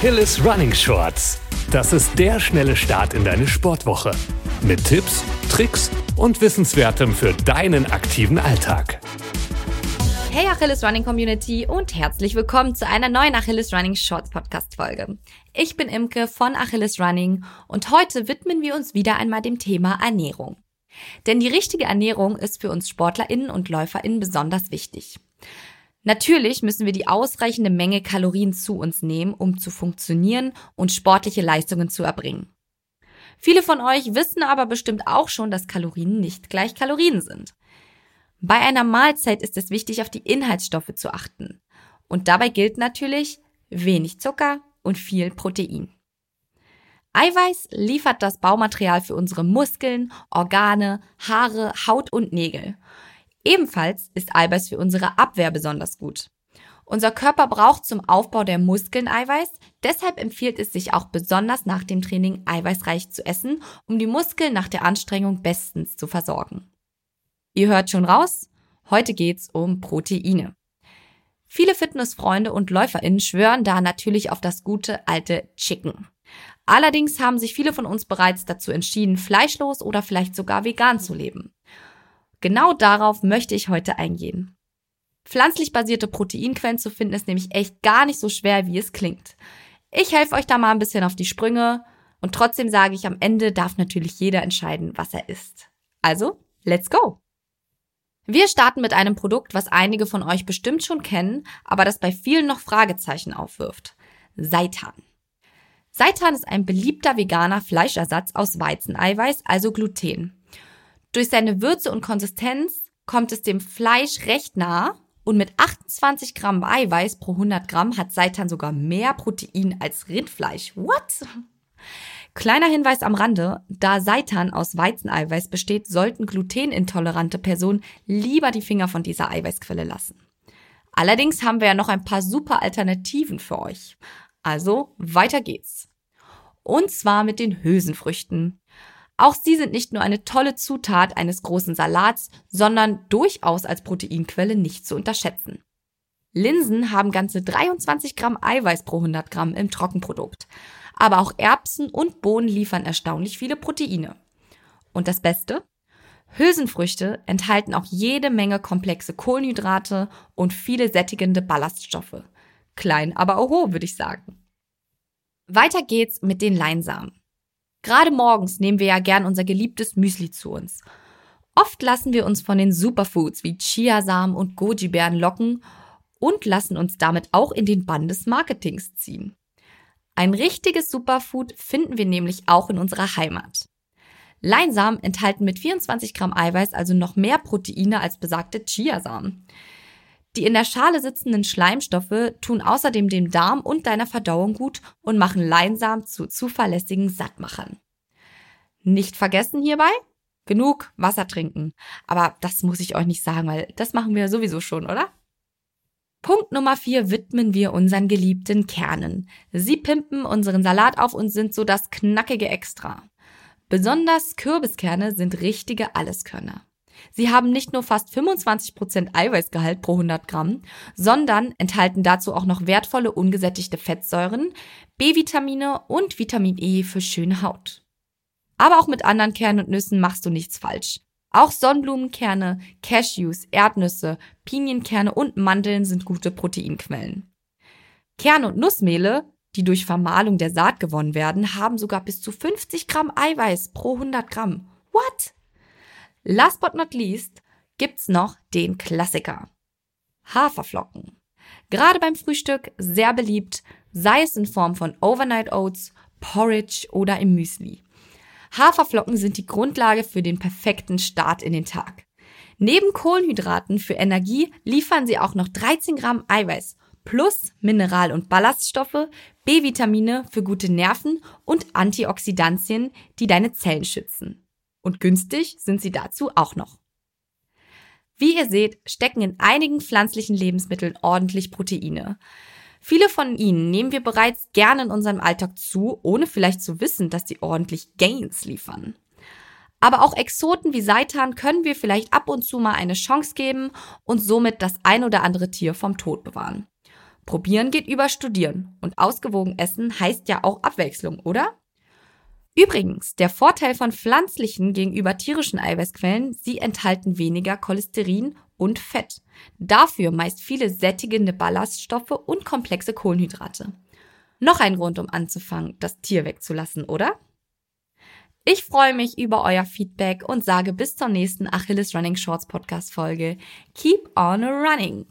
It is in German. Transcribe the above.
Achilles Running Shorts. Das ist der schnelle Start in deine Sportwoche. Mit Tipps, Tricks und Wissenswertem für deinen aktiven Alltag. Hey Achilles Running Community und herzlich willkommen zu einer neuen Achilles Running Shorts Podcast Folge. Ich bin Imke von Achilles Running und heute widmen wir uns wieder einmal dem Thema Ernährung. Denn die richtige Ernährung ist für uns SportlerInnen und LäuferInnen besonders wichtig. Natürlich müssen wir die ausreichende Menge Kalorien zu uns nehmen, um zu funktionieren und sportliche Leistungen zu erbringen. Viele von euch wissen aber bestimmt auch schon, dass Kalorien nicht gleich Kalorien sind. Bei einer Mahlzeit ist es wichtig, auf die Inhaltsstoffe zu achten. Und dabei gilt natürlich wenig Zucker und viel Protein. Eiweiß liefert das Baumaterial für unsere Muskeln, Organe, Haare, Haut und Nägel. Ebenfalls ist Eiweiß für unsere Abwehr besonders gut. Unser Körper braucht zum Aufbau der Muskeln Eiweiß, deshalb empfiehlt es sich auch besonders nach dem Training eiweißreich zu essen, um die Muskeln nach der Anstrengung bestens zu versorgen. Ihr hört schon raus, heute geht's um Proteine. Viele Fitnessfreunde und LäuferInnen schwören da natürlich auf das gute alte Chicken. Allerdings haben sich viele von uns bereits dazu entschieden, fleischlos oder vielleicht sogar vegan zu leben. Genau darauf möchte ich heute eingehen. Pflanzlich basierte Proteinquellen zu finden ist nämlich echt gar nicht so schwer, wie es klingt. Ich helfe euch da mal ein bisschen auf die Sprünge und trotzdem sage ich, am Ende darf natürlich jeder entscheiden, was er isst. Also, let's go! Wir starten mit einem Produkt, was einige von euch bestimmt schon kennen, aber das bei vielen noch Fragezeichen aufwirft. Seitan. Seitan ist ein beliebter veganer Fleischersatz aus Weizeneiweiß, also Gluten. Durch seine Würze und Konsistenz kommt es dem Fleisch recht nah und mit 28 Gramm Eiweiß pro 100 Gramm hat Seitan sogar mehr Protein als Rindfleisch. What? Kleiner Hinweis am Rande, da Seitan aus Weizeneiweiß besteht, sollten glutenintolerante Personen lieber die Finger von dieser Eiweißquelle lassen. Allerdings haben wir ja noch ein paar super Alternativen für euch. Also weiter geht's. Und zwar mit den Hülsenfrüchten. Auch sie sind nicht nur eine tolle Zutat eines großen Salats, sondern durchaus als Proteinquelle nicht zu unterschätzen. Linsen haben ganze 23 Gramm Eiweiß pro 100 Gramm im Trockenprodukt. Aber auch Erbsen und Bohnen liefern erstaunlich viele Proteine. Und das Beste? Hülsenfrüchte enthalten auch jede Menge komplexe Kohlenhydrate und viele sättigende Ballaststoffe. Klein, aber oho, würde ich sagen. Weiter geht's mit den Leinsamen. Gerade morgens nehmen wir ja gern unser geliebtes Müsli zu uns. Oft lassen wir uns von den Superfoods wie Chiasamen und Goji-Beeren locken und lassen uns damit auch in den Bann des Marketings ziehen. Ein richtiges Superfood finden wir nämlich auch in unserer Heimat. Leinsamen enthalten mit 24 Gramm Eiweiß also noch mehr Proteine als besagte Chiasamen. Die in der Schale sitzenden Schleimstoffe tun außerdem dem Darm und deiner Verdauung gut und machen Leinsamen zu zuverlässigen Sattmachern. Nicht vergessen hierbei, genug Wasser trinken. Aber das muss ich euch nicht sagen, weil das machen wir sowieso schon, oder? Punkt Nummer vier widmen wir unseren geliebten Kernen. Sie pimpen unseren Salat auf und sind so das knackige Extra. Besonders Kürbiskerne sind richtige Alleskörner. Sie haben nicht nur fast 25% Eiweißgehalt pro 100 Gramm, sondern enthalten dazu auch noch wertvolle ungesättigte Fettsäuren, B-Vitamine und Vitamin E für schöne Haut. Aber auch mit anderen Kernen und Nüssen machst du nichts falsch. Auch Sonnenblumenkerne, Cashews, Erdnüsse, Pinienkerne und Mandeln sind gute Proteinquellen. Kerne und Nussmehle, die durch Vermahlung der Saat gewonnen werden, haben sogar bis zu 50 Gramm Eiweiß pro 100 Gramm. What? Last but not least gibt's noch den Klassiker. Haferflocken. Gerade beim Frühstück sehr beliebt, sei es in Form von Overnight Oats, Porridge oder im Müsli. Haferflocken sind die Grundlage für den perfekten Start in den Tag. Neben Kohlenhydraten für Energie liefern sie auch noch 13 Gramm Eiweiß plus Mineral- und Ballaststoffe, B-Vitamine für gute Nerven und Antioxidantien, die deine Zellen schützen. Und günstig sind sie dazu auch noch. Wie ihr seht, stecken in einigen pflanzlichen Lebensmitteln ordentlich Proteine. Viele von ihnen nehmen wir bereits gerne in unserem Alltag zu, ohne vielleicht zu wissen, dass sie ordentlich Gains liefern. Aber auch Exoten wie Seitan können wir vielleicht ab und zu mal eine Chance geben und somit das ein oder andere Tier vom Tod bewahren. Probieren geht über Studieren und ausgewogen essen heißt ja auch Abwechslung, oder? Übrigens, der Vorteil von pflanzlichen gegenüber tierischen Eiweißquellen, sie enthalten weniger Cholesterin und Fett. Dafür meist viele sättigende Ballaststoffe und komplexe Kohlenhydrate. Noch ein Grund, um anzufangen, das Tier wegzulassen, oder? Ich freue mich über euer Feedback und sage bis zur nächsten Achilles Running Shorts Podcast Folge. Keep on running!